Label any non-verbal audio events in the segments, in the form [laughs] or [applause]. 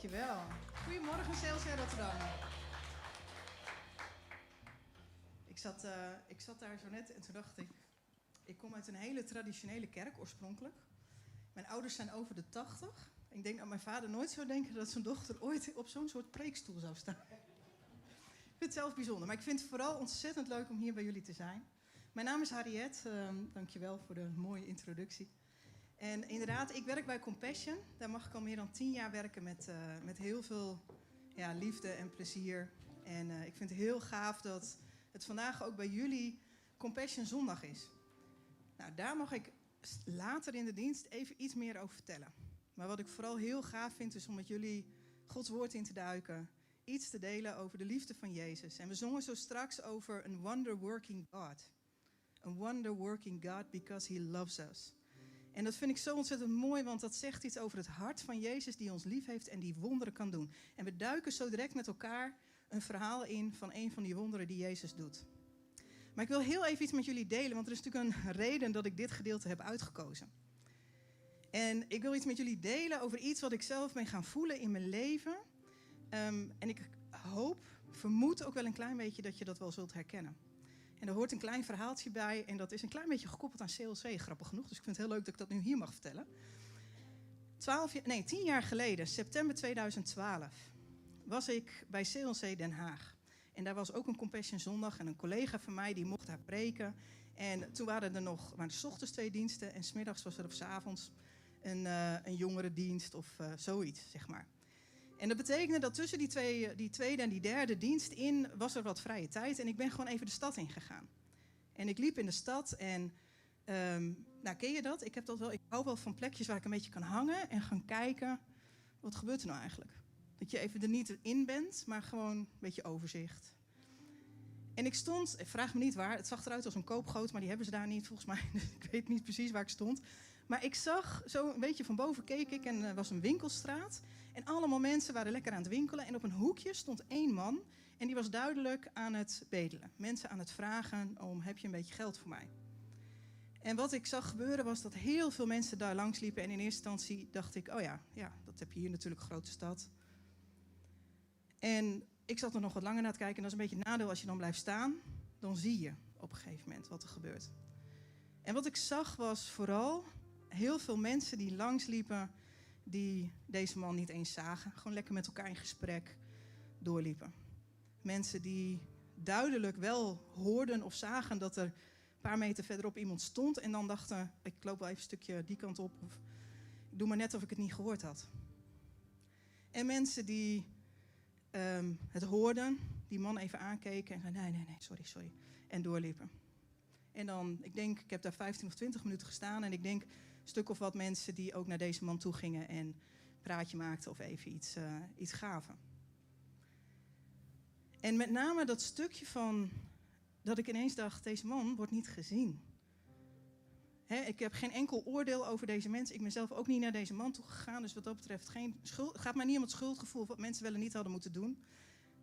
Dankjewel. Goedemorgen, CLC Rotterdam. Ik zat, uh, ik zat daar zo net en toen dacht ik... Ik kom uit een hele traditionele kerk oorspronkelijk. Mijn ouders zijn over de 80. Ik denk dat mijn vader nooit zou denken dat zijn dochter ooit op zo'n soort preekstoel zou staan. Ik vind het zelf bijzonder, maar ik vind het vooral ontzettend leuk om hier bij jullie te zijn. Mijn naam is Harriet, uh, dankjewel voor de mooie introductie. En inderdaad, ik werk bij Compassion. Daar mag ik al meer dan tien jaar werken met, uh, met heel veel ja, liefde en plezier. En uh, ik vind het heel gaaf dat het vandaag ook bij jullie Compassion Zondag is. Nou, daar mag ik later in de dienst even iets meer over vertellen. Maar wat ik vooral heel gaaf vind, is om met jullie Gods woord in te duiken. Iets te delen over de liefde van Jezus. En we zongen zo straks over een wonder-working God. A wonder-working God because He loves us. En dat vind ik zo ontzettend mooi, want dat zegt iets over het hart van Jezus die ons lief heeft en die wonderen kan doen. En we duiken zo direct met elkaar een verhaal in van een van die wonderen die Jezus doet. Maar ik wil heel even iets met jullie delen, want er is natuurlijk een reden dat ik dit gedeelte heb uitgekozen. En ik wil iets met jullie delen over iets wat ik zelf ben gaan voelen in mijn leven. Um, en ik hoop, vermoed ook wel een klein beetje dat je dat wel zult herkennen. En er hoort een klein verhaaltje bij en dat is een klein beetje gekoppeld aan CLC, grappig genoeg. Dus ik vind het heel leuk dat ik dat nu hier mag vertellen. 12, nee, 10 jaar geleden, september 2012, was ik bij CLC Den Haag. En daar was ook een Compassion Zondag en een collega van mij die mocht daar preken. En toen waren er nog, waren s ochtends twee diensten en smiddags was er of s avonds een, uh, een jongerendienst of uh, zoiets, zeg maar. En dat betekende dat tussen die, twee, die tweede en die derde dienst in was er wat vrije tijd. En ik ben gewoon even de stad ingegaan. En ik liep in de stad en, um, nou ken je dat? Ik, heb dat wel, ik hou wel van plekjes waar ik een beetje kan hangen en gaan kijken. Wat gebeurt er nou eigenlijk? Dat je even er niet in bent, maar gewoon een beetje overzicht. En ik stond, vraag me niet waar, het zag eruit als een koopgoot, maar die hebben ze daar niet volgens mij. Dus [laughs] ik weet niet precies waar ik stond. Maar ik zag, zo een beetje van boven keek ik en er was een winkelstraat. En allemaal mensen waren lekker aan het winkelen. En op een hoekje stond één man en die was duidelijk aan het bedelen. Mensen aan het vragen om, heb je een beetje geld voor mij? En wat ik zag gebeuren was dat heel veel mensen daar langs liepen. En in eerste instantie dacht ik, oh ja, ja dat heb je hier natuurlijk, grote stad. En ik zat er nog wat langer naar te kijken. En dat is een beetje het nadeel als je dan blijft staan. Dan zie je op een gegeven moment wat er gebeurt. En wat ik zag was vooral heel veel mensen die langsliepen... die deze man niet eens zagen. Gewoon lekker met elkaar in gesprek doorliepen. Mensen die duidelijk wel hoorden of zagen dat er een paar meter verderop iemand stond... en dan dachten, ik loop wel even een stukje die kant op... of ik doe maar net of ik het niet gehoord had. En mensen die um, het hoorden, die man even aankeken en zeiden: nee, nee, nee, sorry, sorry. En doorliepen. En dan, ik denk, ik heb daar 15 of 20 minuten gestaan en ik denk stuk of wat mensen die ook naar deze man toe gingen en praatje maakten of even iets, uh, iets gaven. En met name dat stukje van dat ik ineens dacht: deze man wordt niet gezien. Ik heb geen enkel oordeel over deze mensen. Ik ben zelf ook niet naar deze man toe gegaan. Dus wat dat betreft geen schuld, gaat mij niet om het schuldgevoel wat mensen wel en niet hadden moeten doen.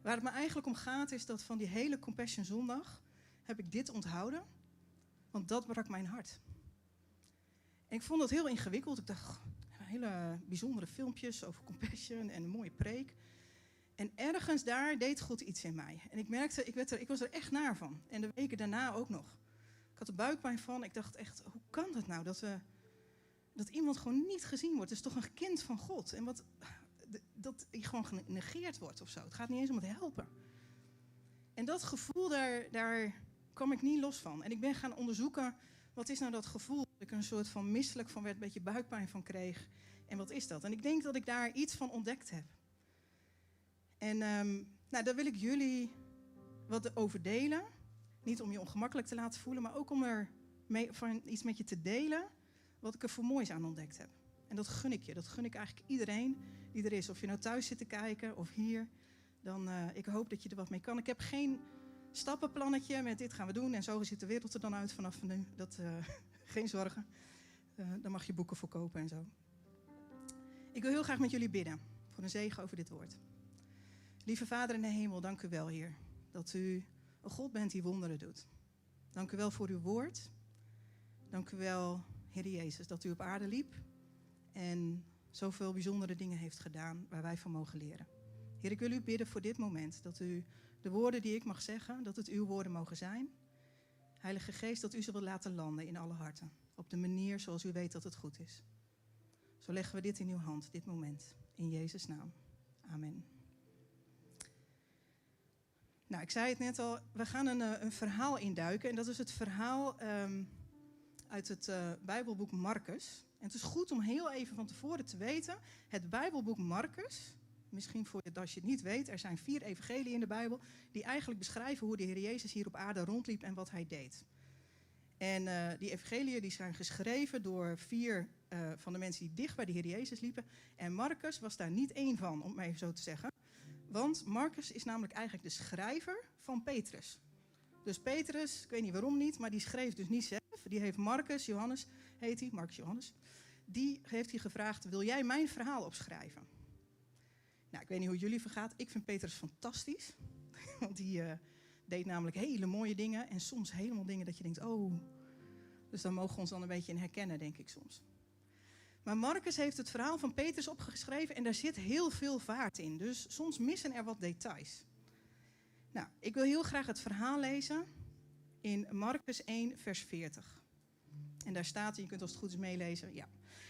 Waar het me eigenlijk om gaat is dat van die hele Compassion Zondag heb ik dit onthouden. Want dat brak mijn hart. En ik vond dat heel ingewikkeld. Ik dacht, hele bijzondere filmpjes over Compassion en een mooie preek. En ergens daar deed God iets in mij. En ik merkte, ik, werd er, ik was er echt naar van. En de weken daarna ook nog. Ik had er buikpijn van. Ik dacht echt, hoe kan dat nou? Dat, we, dat iemand gewoon niet gezien wordt. Het is toch een kind van God. En wat, dat hij gewoon genegeerd wordt of zo. Het gaat niet eens om het helpen. En dat gevoel, daar, daar kwam ik niet los van. En ik ben gaan onderzoeken, wat is nou dat gevoel? Dat ik een soort van misselijk van werd, een beetje buikpijn van kreeg. En wat is dat? En ik denk dat ik daar iets van ontdekt heb. En um, nou, daar wil ik jullie wat over delen. Niet om je ongemakkelijk te laten voelen, maar ook om er mee, van iets met je te delen wat ik er voor moois aan ontdekt heb. En dat gun ik je. Dat gun ik eigenlijk iedereen die er is. Of je nou thuis zit te kijken of hier. Dan uh, ik hoop dat je er wat mee kan. Ik heb geen stappenplannetje met dit gaan we doen en zo ziet de wereld er dan uit vanaf nu. Dat, uh, [laughs] geen zorgen. Uh, daar mag je boeken voor kopen en zo. Ik wil heel graag met jullie bidden voor een zegen over dit woord. Lieve Vader in de hemel, dank u wel, Heer, dat u een God bent die wonderen doet. Dank u wel voor uw woord. Dank u wel, Heer Jezus, dat u op aarde liep en zoveel bijzondere dingen heeft gedaan waar wij van mogen leren. Heer, ik wil u bidden voor dit moment dat u de woorden die ik mag zeggen, dat het uw woorden mogen zijn. Heilige Geest, dat u ze wil laten landen in alle harten. Op de manier zoals u weet dat het goed is. Zo leggen we dit in uw hand, dit moment. In Jezus' naam. Amen. Nou, ik zei het net al, we gaan een, eh, een verhaal induiken. En dat is het verhaal ehm, uit het uh, Bijbelboek Marcus. En het is goed om heel even van tevoren te weten, het Bijbelboek Marcus, misschien voor je, als je het niet weet, er zijn vier evangelieën in de Bijbel die eigenlijk beschrijven hoe de Heer Jezus hier op aarde rondliep en wat hij deed. En uh, die evangeliën die zijn geschreven door vier uh, van de mensen die dicht bij de Heer Jezus liepen. En Marcus was daar niet één van, om het even zo te zeggen. Want Marcus is namelijk eigenlijk de schrijver van Petrus. Dus Petrus, ik weet niet waarom niet, maar die schreef dus niet zelf. Die heeft Marcus, Johannes heet hij, Marcus Johannes. Die heeft hij gevraagd, wil jij mijn verhaal opschrijven? Nou, ik weet niet hoe jullie vergaat. Ik vind Petrus fantastisch. [laughs] Want die uh, deed namelijk hele mooie dingen. En soms helemaal dingen dat je denkt, oh. Dus daar mogen we ons dan een beetje in herkennen, denk ik soms. Maar Marcus heeft het verhaal van Petrus opgeschreven en daar zit heel veel vaart in. Dus soms missen er wat details. Nou, ik wil heel graag het verhaal lezen in Marcus 1, vers 40. En daar staat, je kunt als het goed is meelezen, ja.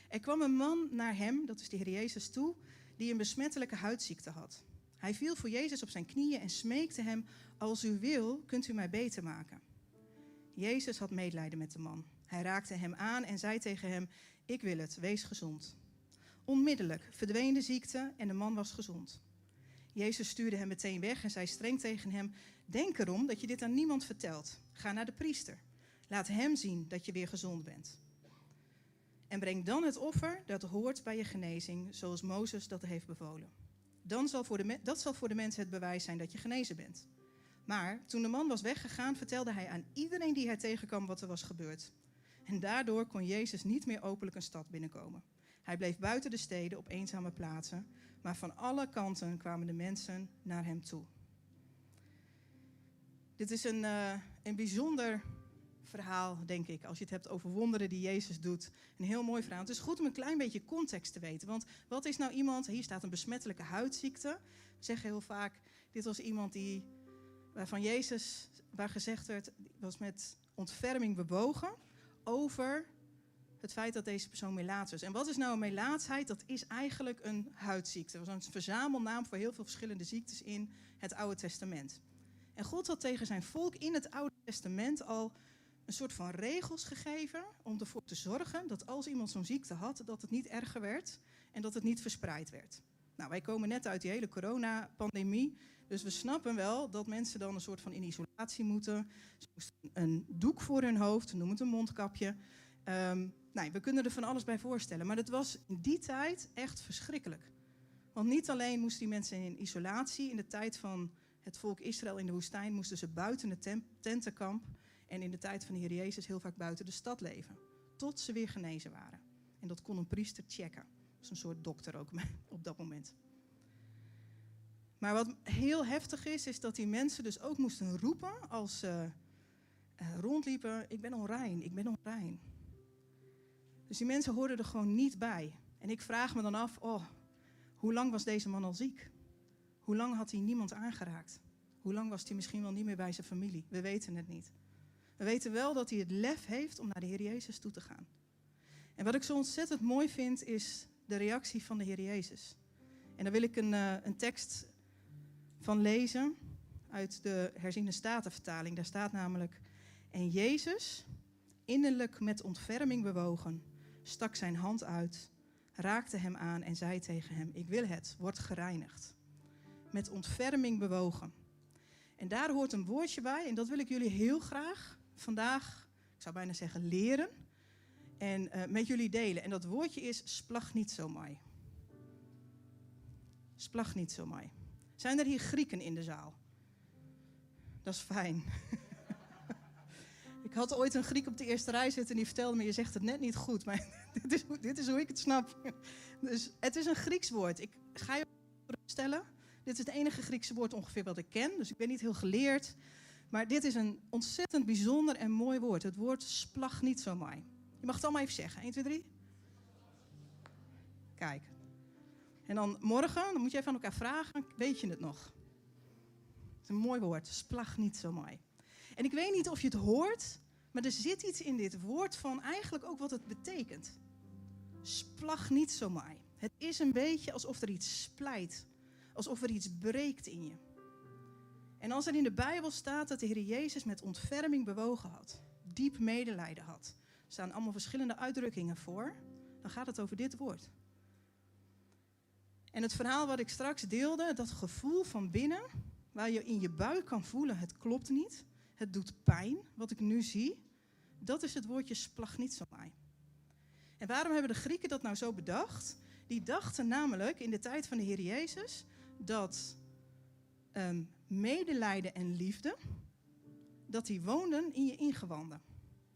Er kwam een man naar hem, dat is de Heer Jezus, toe, die een besmettelijke huidziekte had. Hij viel voor Jezus op zijn knieën en smeekte hem, als u wil, kunt u mij beter maken. Jezus had medelijden met de man. Hij raakte hem aan en zei tegen hem, ik wil het, wees gezond. Onmiddellijk verdween de ziekte en de man was gezond. Jezus stuurde hem meteen weg en zei streng tegen hem: Denk erom dat je dit aan niemand vertelt. Ga naar de priester. Laat hem zien dat je weer gezond bent. En breng dan het offer dat hoort bij je genezing, zoals Mozes dat heeft bevolen. Dan zal voor de, dat zal voor de mensen het bewijs zijn dat je genezen bent. Maar toen de man was weggegaan, vertelde hij aan iedereen die hij tegenkwam wat er was gebeurd. En daardoor kon Jezus niet meer openlijk een stad binnenkomen. Hij bleef buiten de steden op eenzame plaatsen, maar van alle kanten kwamen de mensen naar hem toe. Dit is een, uh, een bijzonder verhaal, denk ik, als je het hebt over wonderen die Jezus doet. Een heel mooi verhaal. Het is goed om een klein beetje context te weten. Want wat is nou iemand, hier staat een besmettelijke huidziekte. We zeggen heel vaak, dit was iemand die, waarvan Jezus, waar gezegd werd, was met ontferming bewogen over het feit dat deze persoon melaats is. En wat is nou een melaatsheid? Dat is eigenlijk een huidziekte. Dat was een verzamelnaam voor heel veel verschillende ziektes in het Oude Testament. En God had tegen zijn volk in het Oude Testament al een soort van regels gegeven om ervoor te zorgen dat als iemand zo'n ziekte had, dat het niet erger werd en dat het niet verspreid werd. Nou, wij komen net uit die hele coronapandemie, dus we snappen wel dat mensen dan een soort van in isolatie moeten. Ze moesten een doek voor hun hoofd, noem het een mondkapje. Um, we kunnen er van alles bij voorstellen, maar dat was in die tijd echt verschrikkelijk. Want niet alleen moesten die mensen in isolatie, in de tijd van het volk Israël in de woestijn, moesten ze buiten het tentenkamp en in de tijd van de Heer Jezus heel vaak buiten de stad leven. Tot ze weer genezen waren. En dat kon een priester checken. Dat is een soort dokter ook [laughs] op dat moment. Maar wat heel heftig is, is dat die mensen dus ook moesten roepen als ze uh, rondliepen: Ik ben onrein, ik ben onrein. Dus die mensen hoorden er gewoon niet bij. En ik vraag me dan af: Oh, hoe lang was deze man al ziek? Hoe lang had hij niemand aangeraakt? Hoe lang was hij misschien wel niet meer bij zijn familie? We weten het niet. We weten wel dat hij het lef heeft om naar de Heer Jezus toe te gaan. En wat ik zo ontzettend mooi vind, is de reactie van de Heer Jezus. En daar wil ik een, uh, een tekst van lezen uit de herziende statenvertaling. Daar staat namelijk: En Jezus, innerlijk met ontferming bewogen, stak zijn hand uit, raakte hem aan en zei tegen hem: Ik wil het, word gereinigd. Met ontferming bewogen. En daar hoort een woordje bij, en dat wil ik jullie heel graag vandaag, ik zou bijna zeggen, leren en uh, met jullie delen. En dat woordje is splag niet zo mooi. Splag niet zo mooi. Zijn er hier Grieken in de zaal? Dat is fijn. [laughs] ik had ooit een Griek op de eerste rij zitten en die vertelde me: Je zegt het net niet goed, maar [laughs] dit is, dit is hoe ik het snap. [laughs] dus het is een Grieks woord. Ik ga je stellen. Dit is het enige Griekse woord ongeveer wat ik ken, dus ik ben niet heel geleerd. Maar dit is een ontzettend bijzonder en mooi woord. Het woord splag niet zo mooi. Je mag het allemaal even zeggen. 1, 2, 3. Kijk, En dan morgen, dan moet je even aan elkaar vragen, weet je het nog? Het is een mooi woord, splag niet zo mooi. En ik weet niet of je het hoort, maar er zit iets in dit woord van eigenlijk ook wat het betekent. Splag niet zo mooi. Het is een beetje alsof er iets splijt, alsof er iets breekt in je. En als er in de Bijbel staat dat de Heer Jezus met ontferming bewogen had, diep medelijden had, er staan allemaal verschillende uitdrukkingen voor, dan gaat het over dit woord. En het verhaal wat ik straks deelde, dat gevoel van binnen, waar je in je buik kan voelen, het klopt niet, het doet pijn, wat ik nu zie, dat is het woordje splagnitsomai. En waarom hebben de Grieken dat nou zo bedacht? Die dachten namelijk in de tijd van de Heer Jezus dat um, medelijden en liefde, dat die woonden in je ingewanden.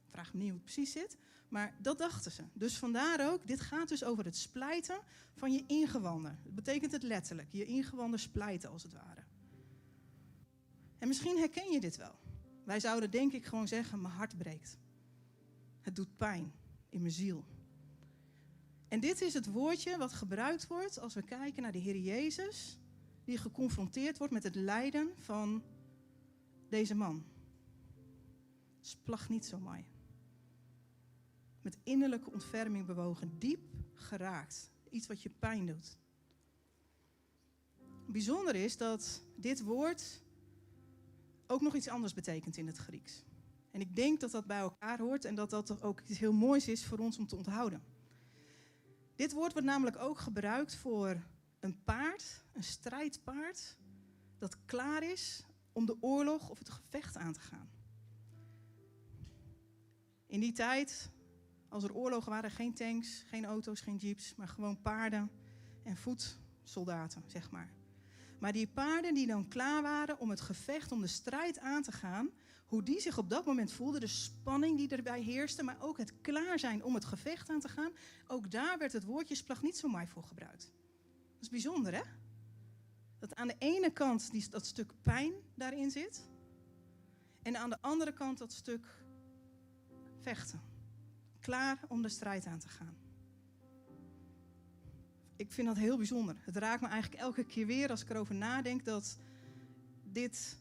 Vraag me niet hoe het precies zit, maar dat dachten ze. Dus vandaar ook, dit gaat dus over het splijten van je ingewanden. Dat betekent het letterlijk, je ingewanden splijten als het ware. En misschien herken je dit wel. Wij zouden denk ik gewoon zeggen, mijn hart breekt. Het doet pijn in mijn ziel. En dit is het woordje wat gebruikt wordt als we kijken naar de Heer Jezus, die geconfronteerd wordt met het lijden van deze man. Splag niet zo mooi. Met innerlijke ontferming bewogen, diep geraakt. Iets wat je pijn doet. Bijzonder is dat dit woord ook nog iets anders betekent in het Grieks. En ik denk dat dat bij elkaar hoort en dat dat ook iets heel moois is voor ons om te onthouden. Dit woord wordt namelijk ook gebruikt voor een paard, een strijdpaard, dat klaar is om de oorlog of het gevecht aan te gaan. In die tijd, als er oorlogen waren, geen tanks, geen auto's, geen jeeps, maar gewoon paarden en voetsoldaten, zeg maar. Maar die paarden die dan klaar waren om het gevecht, om de strijd aan te gaan, hoe die zich op dat moment voelde, de spanning die erbij heerste, maar ook het klaar zijn om het gevecht aan te gaan, ook daar werd het woordje splag niet zo mooi voor gebruikt. Dat is bijzonder, hè? Dat aan de ene kant die, dat stuk pijn daarin zit, en aan de andere kant dat stuk vechten. Klaar om de strijd aan te gaan. Ik vind dat heel bijzonder. Het raakt me eigenlijk elke keer weer als ik erover nadenk dat dit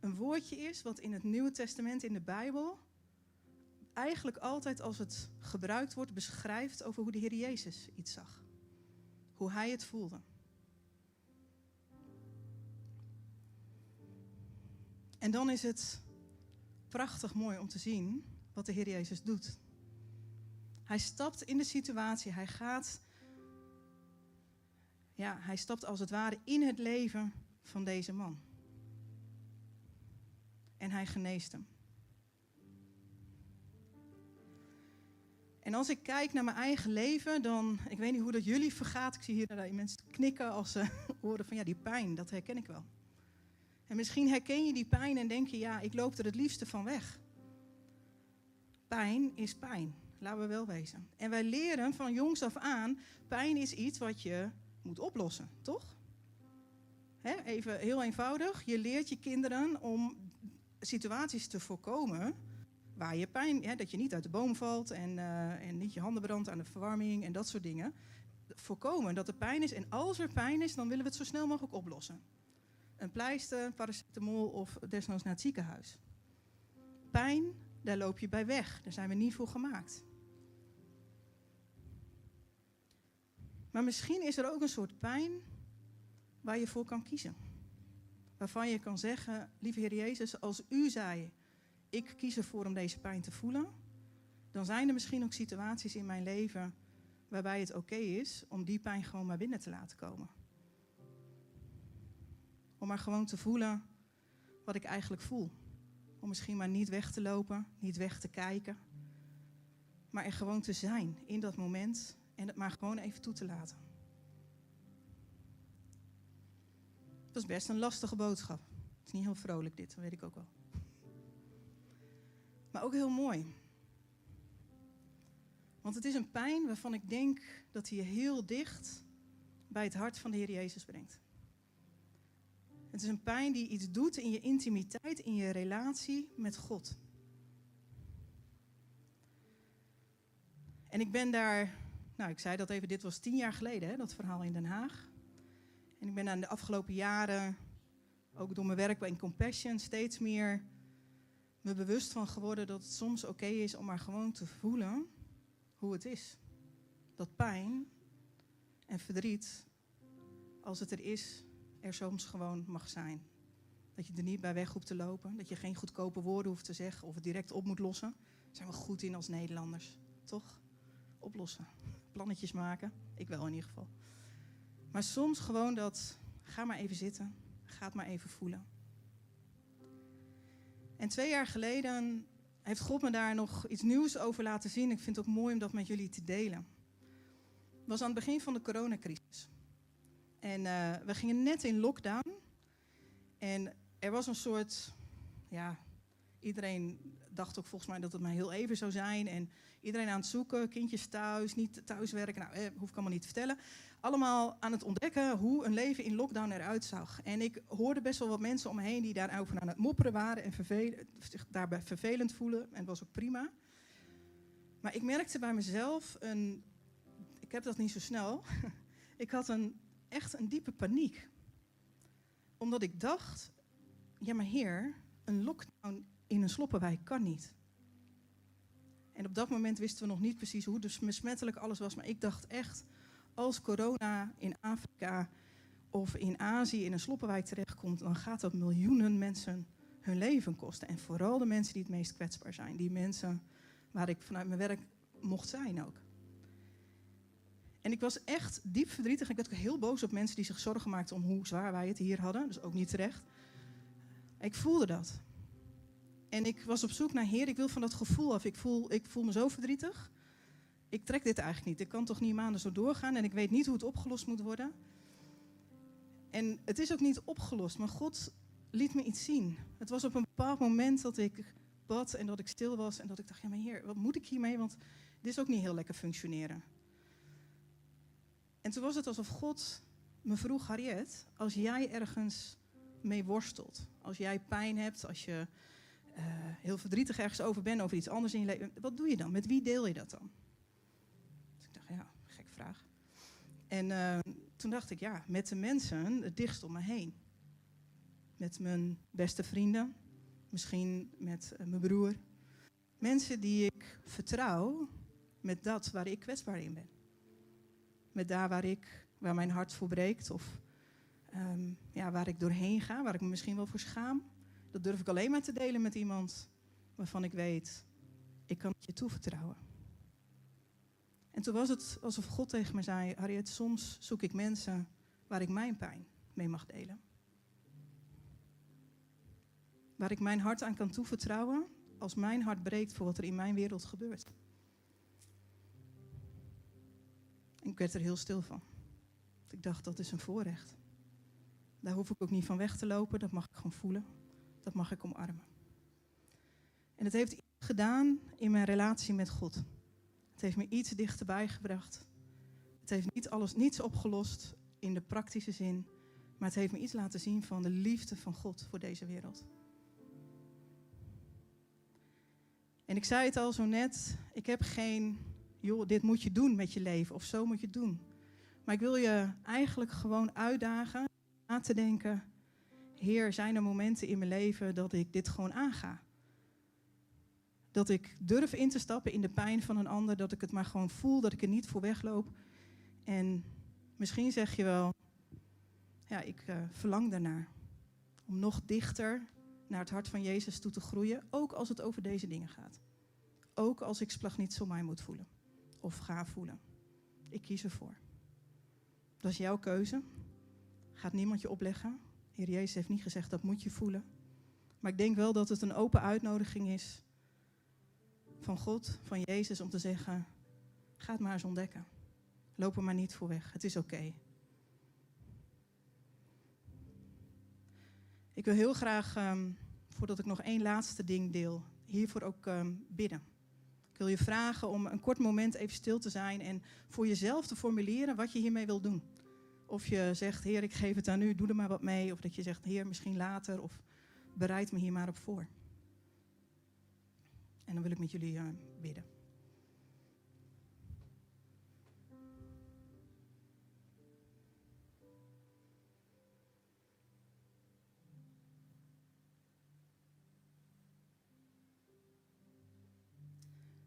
een woordje is wat in het Nieuwe Testament in de Bijbel eigenlijk altijd als het gebruikt wordt beschrijft over hoe de Heer Jezus iets zag. Hoe hij het voelde. En dan is het prachtig mooi om te zien wat de Heer Jezus doet. Hij stapt in de situatie, hij gaat, ja, hij stapt als het ware in het leven van deze man en hij geneest hem. En als ik kijk naar mijn eigen leven, dan, ik weet niet hoe dat jullie vergaat. Ik zie hier mensen knikken als ze [laughs] horen van ja, die pijn, dat herken ik wel. En misschien herken je die pijn en denk je, ja, ik loop er het liefste van weg. Pijn is pijn, laten we wel wezen. En wij leren van jongs af aan, pijn is iets wat je moet oplossen, toch? even heel eenvoudig, je leert je kinderen om situaties te voorkomen waar je pijn, hè, dat je niet uit de boom valt en, uh, en niet je handen brandt aan de verwarming en dat soort dingen. Voorkomen dat er pijn is en als er pijn is, dan willen we het zo snel mogelijk oplossen. Een pleister, paracetamol of desnoods naar het ziekenhuis. Pijn, daar loop je bij weg. Daar zijn we niet voor gemaakt. Maar misschien is er ook een soort pijn waar je voor kan kiezen waarvan je kan zeggen, lieve Heer Jezus, als u zei, ik kies ervoor om deze pijn te voelen, dan zijn er misschien ook situaties in mijn leven waarbij het oké is om die pijn gewoon maar binnen te laten komen. Om maar gewoon te voelen wat ik eigenlijk voel. Om misschien maar niet weg te lopen, niet weg te kijken, maar er gewoon te zijn in dat moment en het maar gewoon even toe te laten. Dat is best een lastige boodschap. Het is niet heel vrolijk dit, dat weet ik ook wel. Maar ook heel mooi. Want het is een pijn waarvan ik denk dat hij je heel dicht bij het hart van de Heer Jezus brengt. Het is een pijn die iets doet in je intimiteit, in je relatie met God. En ik ben daar, nou ik zei dat even, dit was tien jaar geleden, hè, dat verhaal in Den Haag. ik ben aan de afgelopen jaren, ook door mijn werk bij Compassion, steeds meer me bewust van geworden dat het soms oké is om maar gewoon te voelen hoe het is. Dat pijn en verdriet, als het er is, er soms gewoon mag zijn. Dat je er niet bij weg hoeft te lopen, dat je geen goedkope woorden hoeft te zeggen of het direct op moet lossen. Daar zijn we goed in als Nederlanders, toch? Oplossen, plannetjes maken, ik wel in ieder geval. Maar soms gewoon dat, ga maar even zitten, ga het maar even voelen. En twee jaar geleden heeft God me daar nog iets nieuws over laten zien. Ik vind het ook mooi om dat met jullie te delen. Het was aan het begin van de coronacrisis. En uh, we gingen net in lockdown. En er was een soort, ja, iedereen dacht ook volgens mij dat het maar heel even zou zijn. En iedereen aan het zoeken, kindjes thuis, niet thuiswerken, nou, eh, hoef ik allemaal niet te vertellen allemaal aan het ontdekken hoe een leven in lockdown eruit zag. En ik hoorde best wel wat mensen om me heen die daarover aan het mopperen waren en zich daarbij vervelend voelen. En dat was ook prima. Maar ik merkte bij mezelf een. Ik heb dat niet zo snel. [laughs] ik had een, echt een diepe paniek. Omdat ik dacht: ja, maar heer, een lockdown in een sloppenwijk kan niet. En op dat moment wisten we nog niet precies hoe dus besmettelijk alles was. Maar ik dacht echt als corona in Afrika of in Azië in een sloppenwijk terechtkomt, dan gaat dat miljoenen mensen hun leven kosten. En vooral de mensen die het meest kwetsbaar zijn. Die mensen waar ik vanuit mijn werk mocht zijn ook. En ik was echt diep verdrietig. Ik werd ook heel boos op mensen die zich zorgen maakten om hoe zwaar wij het hier hadden. Dus ook niet terecht. Ik voelde dat. En ik was op zoek naar Heer, ik wil van dat gevoel af. Ik voel, ik voel me zo verdrietig ik trek dit eigenlijk niet. Ik kan toch niet maanden zo doorgaan en ik weet niet hoe het opgelost moet worden. En het is ook niet opgelost, maar God liet me iets zien. Het was op een bepaald moment dat ik bad en dat ik stil was en dat ik dacht, ja maar heer, wat moet ik hiermee? Want dit is ook niet heel lekker functioneren. En toen was het alsof God me vroeg, Harriet, als jij ergens mee worstelt, als jij pijn hebt, als je uh, heel verdrietig ergens over bent, over iets anders in je leven, wat doe je dan? Met wie deel je dat dan? En uh, toen dacht ik, ja, met de mensen het dichtst om me heen. Met mijn beste vrienden, misschien met uh, mijn broer. Mensen die ik vertrouw met dat waar ik kwetsbaar in ben. Met daar waar, ik, waar mijn hart voor breekt of um, ja, waar ik doorheen ga, waar ik me misschien wel voor schaam. Dat durf ik alleen maar te delen met iemand waarvan ik weet, ik kan het je toevertrouwen. En toen was het alsof God tegen me zei: Harriet, soms zoek ik mensen waar ik mijn pijn mee mag delen. Waar ik mijn hart aan kan toevertrouwen als mijn hart breekt voor wat er in mijn wereld gebeurt. En ik werd er heel stil van. Ik dacht, dat is een voorrecht. Daar hoef ik ook niet van weg te lopen, dat mag ik gewoon voelen. Dat mag ik omarmen. En het heeft iets gedaan in mijn relatie met God. Het heeft me iets dichterbij gebracht. Het heeft niet alles, niets opgelost in de praktische zin, maar het heeft me iets laten zien van de liefde van God voor deze wereld. En ik zei het al zo net, ik heb geen, joh, dit moet je doen met je leven of zo moet je het doen. Maar ik wil je eigenlijk gewoon uitdagen na te denken, Heer, zijn er momenten in mijn leven dat ik dit gewoon aanga? Dat ik durf in te stappen in de pijn van een ander. Dat ik het maar gewoon voel, dat ik er niet voor wegloop. En misschien zeg je wel, ja, ik uh, verlang daarnaar. Om nog dichter naar het hart van Jezus toe te groeien. Ook als het over deze dingen gaat. Ook als ik mij moet voelen. Of ga voelen. Ik kies ervoor. Dat is jouw keuze. Gaat niemand je opleggen. Jezus heeft niet gezegd dat moet je voelen. Maar ik denk wel dat het een open uitnodiging is van God, van Jezus, om te zeggen: ga het maar eens ontdekken. Loop er maar niet voor weg. Het is oké. Ik wil heel graag, um, voordat ik nog één laatste ding deel, hiervoor ook um, bidden. Ik wil je vragen om een kort moment even stil te zijn en voor jezelf te formuleren wat je hiermee wil doen. Of je zegt, Heer, ik geef het aan u, doe er maar wat mee. Of dat je zegt, Heer, misschien later. Of bereid me hier maar op voor. En dan wil ik met jullie eh, bidden.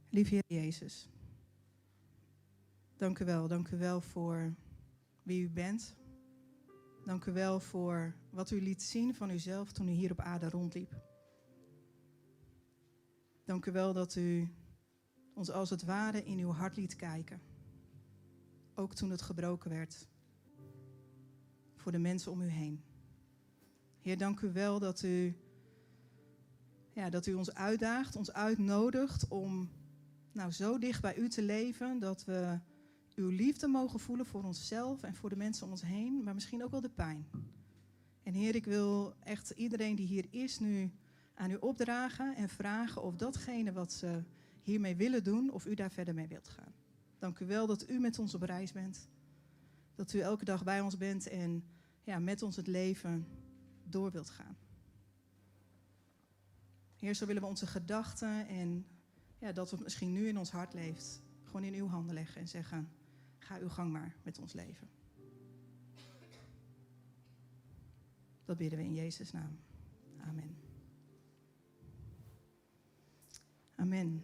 Lieve Heer Jezus, dank u wel, dank u wel voor wie u bent. Dank u wel voor wat u liet zien van uzelf toen u hier op aarde rondliep. Dank u wel dat u ons als het ware in uw hart liet kijken. Ook toen het gebroken werd. Voor de mensen om u heen. Heer, dank u wel dat u, ja, dat u ons uitdaagt, ons uitnodigt om nou, zo dicht bij u te leven dat we uw liefde mogen voelen voor onszelf en voor de mensen om ons heen, maar misschien ook wel de pijn. En Heer, ik wil echt iedereen die hier is nu aan u opdragen en vragen of datgene wat ze hiermee willen doen, of u daar verder mee wilt gaan. Dank u wel dat u met ons op reis bent. Dat u elke dag bij ons bent en ja, met ons het leven door wilt gaan. Heer, zo willen we onze gedachten en ja, dat wat misschien nu in ons hart leeft, gewoon in uw handen leggen en zeggen, ga uw gang maar met ons leven. Dat bidden we in Jezus' naam. Amen. Amen.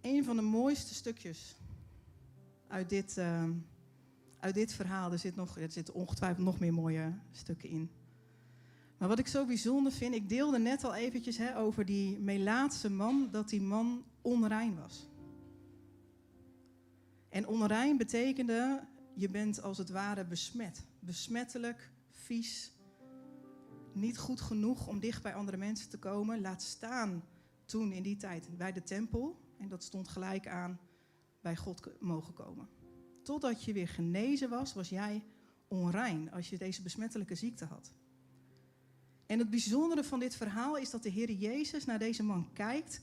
Een van de mooiste stukjes uit dit, uh, uit dit verhaal, er zit, nog, er zit ongetwijfeld nog meer mooie stukken in. Maar wat ik zo bijzonder vind, ik deelde net al eventjes hè, over die Melaatse man, dat die man onrein was. En onrein betekende, je bent als het ware besmet. Besmettelijk, vies, niet goed genoeg om dicht bij andere mensen te komen. Laat staan toen in die tijd bij de tempel. En dat stond gelijk aan bij God mogen komen. Totdat je weer genezen was, was jij onrein als je deze besmettelijke ziekte had. En het bijzondere van dit verhaal is dat de Heer Jezus naar deze man kijkt,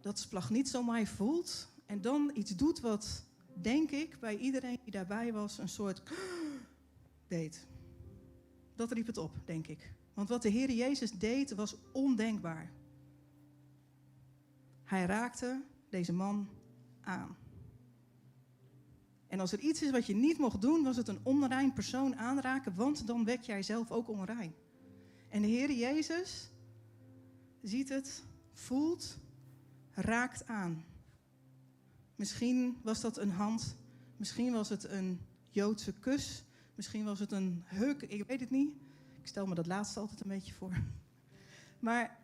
dat splag niet zo mij voelt en dan iets doet wat, denk ik, bij iedereen die daarbij was, een soort [gasps] deed. Dat riep het op, denk ik. Want wat de Heer Jezus deed was ondenkbaar. Hij raakte deze man aan. En als er iets is wat je niet mocht doen, was het een onrein persoon aanraken, want dan wek jij zelf ook onrein. En de Heer Jezus ziet het, voelt, raakt aan. Misschien was dat een hand, misschien was het een Joodse kus, misschien was het een heuk, ik weet het niet. Ik stel me dat laatste altijd een beetje voor. Maar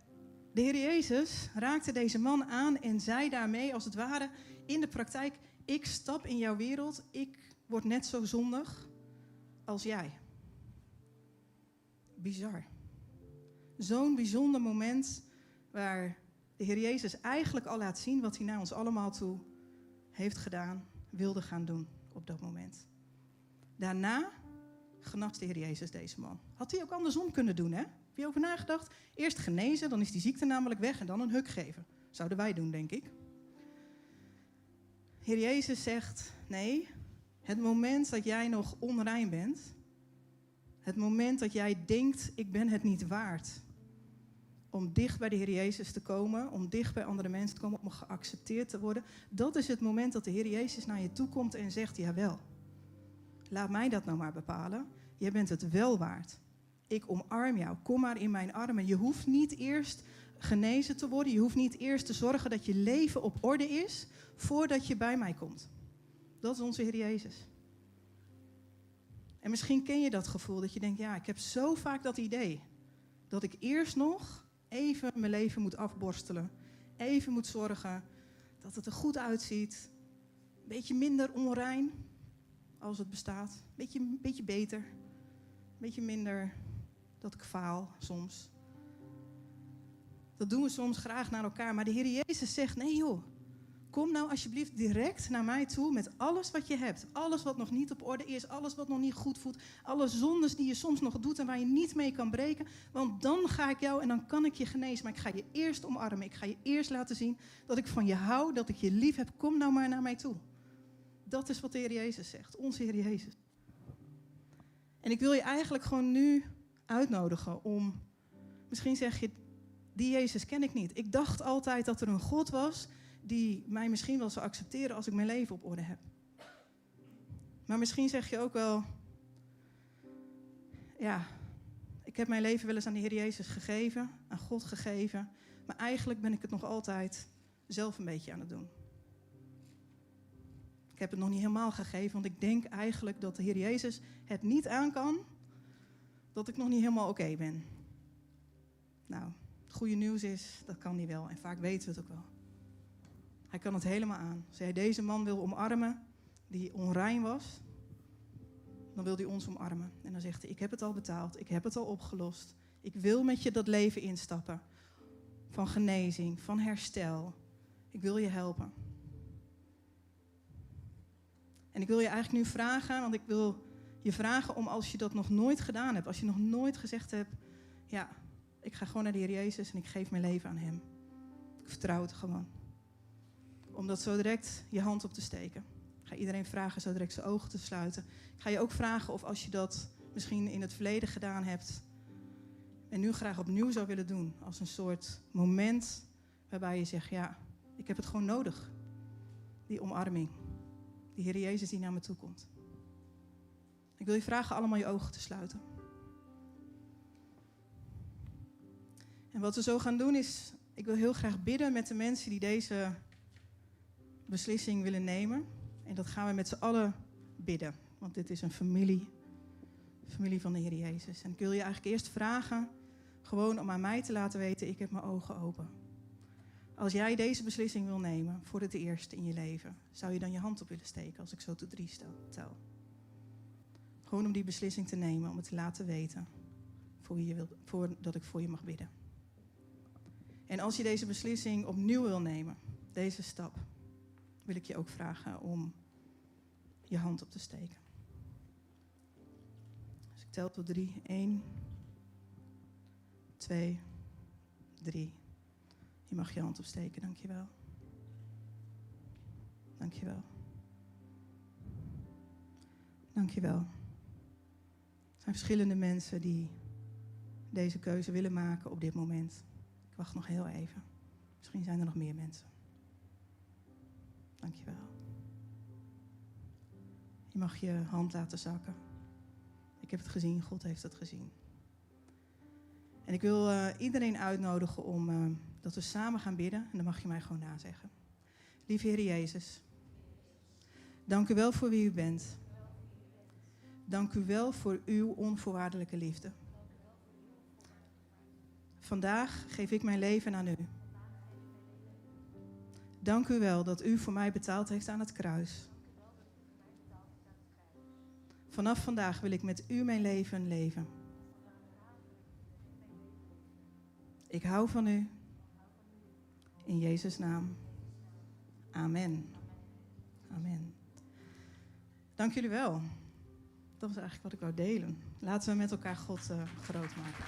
de Heer Jezus raakte deze man aan en zei daarmee, als het ware, in de praktijk: Ik stap in jouw wereld, ik word net zo zondig als jij. Bizar. Zo'n bijzonder moment waar de Heer Jezus eigenlijk al laat zien wat hij naar ons allemaal toe heeft gedaan, wilde gaan doen op dat moment. Daarna genas de Heer Jezus deze man. Had hij ook andersom kunnen doen, hè? Heb je over nagedacht? Eerst genezen, dan is die ziekte namelijk weg en dan een huk geven. Zouden wij doen, denk ik. Heer Jezus zegt: Nee, het moment dat jij nog onrein bent, het moment dat jij denkt: Ik ben het niet waard om dicht bij de Heer Jezus te komen, om dicht bij andere mensen te komen, om geaccepteerd te worden, dat is het moment dat de Heer Jezus naar je toe komt en zegt: Jawel, laat mij dat nou maar bepalen. Je bent het wel waard ik omarm jou. Kom maar in mijn armen. Je hoeft niet eerst genezen te worden. Je hoeft niet eerst te zorgen dat je leven op orde is voordat je bij mij komt. Dat is onze Heer Jezus. En misschien ken je dat gevoel dat je denkt, ja, ik heb zo vaak dat idee dat ik eerst nog even mijn leven moet afborstelen. Even moet zorgen dat het er goed uitziet. Een beetje minder onrein als het bestaat. Een beetje, beetje beter. Een beetje minder dat ik faal soms. Dat doen we soms graag naar elkaar. Maar de Heer Jezus zegt: nee joh, kom nou alsjeblieft direct naar mij toe met alles wat je hebt. Alles wat nog niet op orde is, alles wat nog niet goed voelt. Alle zondes die je soms nog doet en waar je niet mee kan breken. Want dan ga ik jou en dan kan ik je genezen. Maar ik ga je eerst omarmen. Ik ga je eerst laten zien dat ik van je hou, dat ik je lief heb. Kom nou maar naar mij toe. Dat is wat de Heer Jezus zegt, onze Heer Jezus. En ik wil je eigenlijk gewoon nu uitnodigen om. Misschien zeg je, die Jezus ken ik niet. Ik dacht altijd dat er een God was die mij misschien wel zou accepteren als ik mijn leven op orde heb. Maar misschien zeg je ook wel, ja, ik heb mijn leven wel eens aan de Heer Jezus gegeven, aan God gegeven, maar eigenlijk ben ik het nog altijd zelf een beetje aan het doen. Ik heb het nog niet helemaal gegeven, want ik denk eigenlijk dat de Heer Jezus het niet aan kan dat ik nog niet helemaal oké ben. Nou, het goede nieuws is, dat kan hij wel. En vaak weten we het ook wel. Hij kan het helemaal aan. Als hij deze man wil omarmen, die onrein was, dan wil hij ons omarmen. En dan zegt hij, ik heb het al betaald, ik heb het al opgelost. Ik wil met je dat leven instappen. Van genezing, van herstel. Ik wil je helpen. En ik wil je eigenlijk nu vragen, want ik wil je vragen om als je dat nog nooit gedaan hebt, als je nog nooit gezegd hebt, ja, ik ga gewoon naar de Heer Jezus en ik geef mijn leven aan Hem. Ik vertrouw het gewoon. Om dat zo direct je hand op te steken. Ik ga iedereen vragen zo direct zijn ogen te sluiten. Ik ga je ook vragen of als je dat misschien in het verleden gedaan hebt en nu graag opnieuw zou willen doen, als een soort moment waarbij je zegt, ja, ik heb het gewoon nodig. Die omarming. Die Heer Jezus die naar me toe komt. Ik wil je vragen allemaal je ogen te sluiten. En wat we zo gaan doen is, ik wil heel graag bidden met de mensen die deze beslissing willen nemen. En dat gaan we met z'n allen bidden, want dit is een familie, familie van de Heer Jezus. En ik wil je eigenlijk eerst vragen, gewoon om aan mij te laten weten, ik heb mijn ogen open. Als jij deze beslissing wil nemen voor het eerst in je leven, zou je dan je hand op willen steken als ik zo tot drie tel? Gewoon om die beslissing te nemen, om het te laten weten voor je wil, voordat ik voor je mag bidden. En als je deze beslissing opnieuw wil nemen, deze stap, wil ik je ook vragen om je hand op te steken. Dus ik tel tot drie. Eén, twee, drie. Je mag je hand opsteken, dankjewel. Dankjewel. Dankjewel. Er zijn verschillende mensen die deze keuze willen maken op dit moment. Ik wacht nog heel even. Misschien zijn er nog meer mensen. Dankjewel. Je mag je hand laten zakken. Ik heb het gezien, God heeft het gezien. En ik wil uh, iedereen uitnodigen om uh, dat we samen gaan bidden. En dan mag je mij gewoon nazeggen. Lieve Heer Jezus, dank u wel voor wie u bent. Dank u wel voor uw onvoorwaardelijke liefde. Vandaag geef ik mijn leven aan u. Dank u wel dat u voor mij betaald heeft aan het kruis. Vanaf vandaag wil ik met u mijn leven leven. Ik hou van u. In Jezus' naam. Amen. Amen. Dank jullie wel. Dat was eigenlijk wat ik wou delen. Laten we met elkaar God uh, groot maken.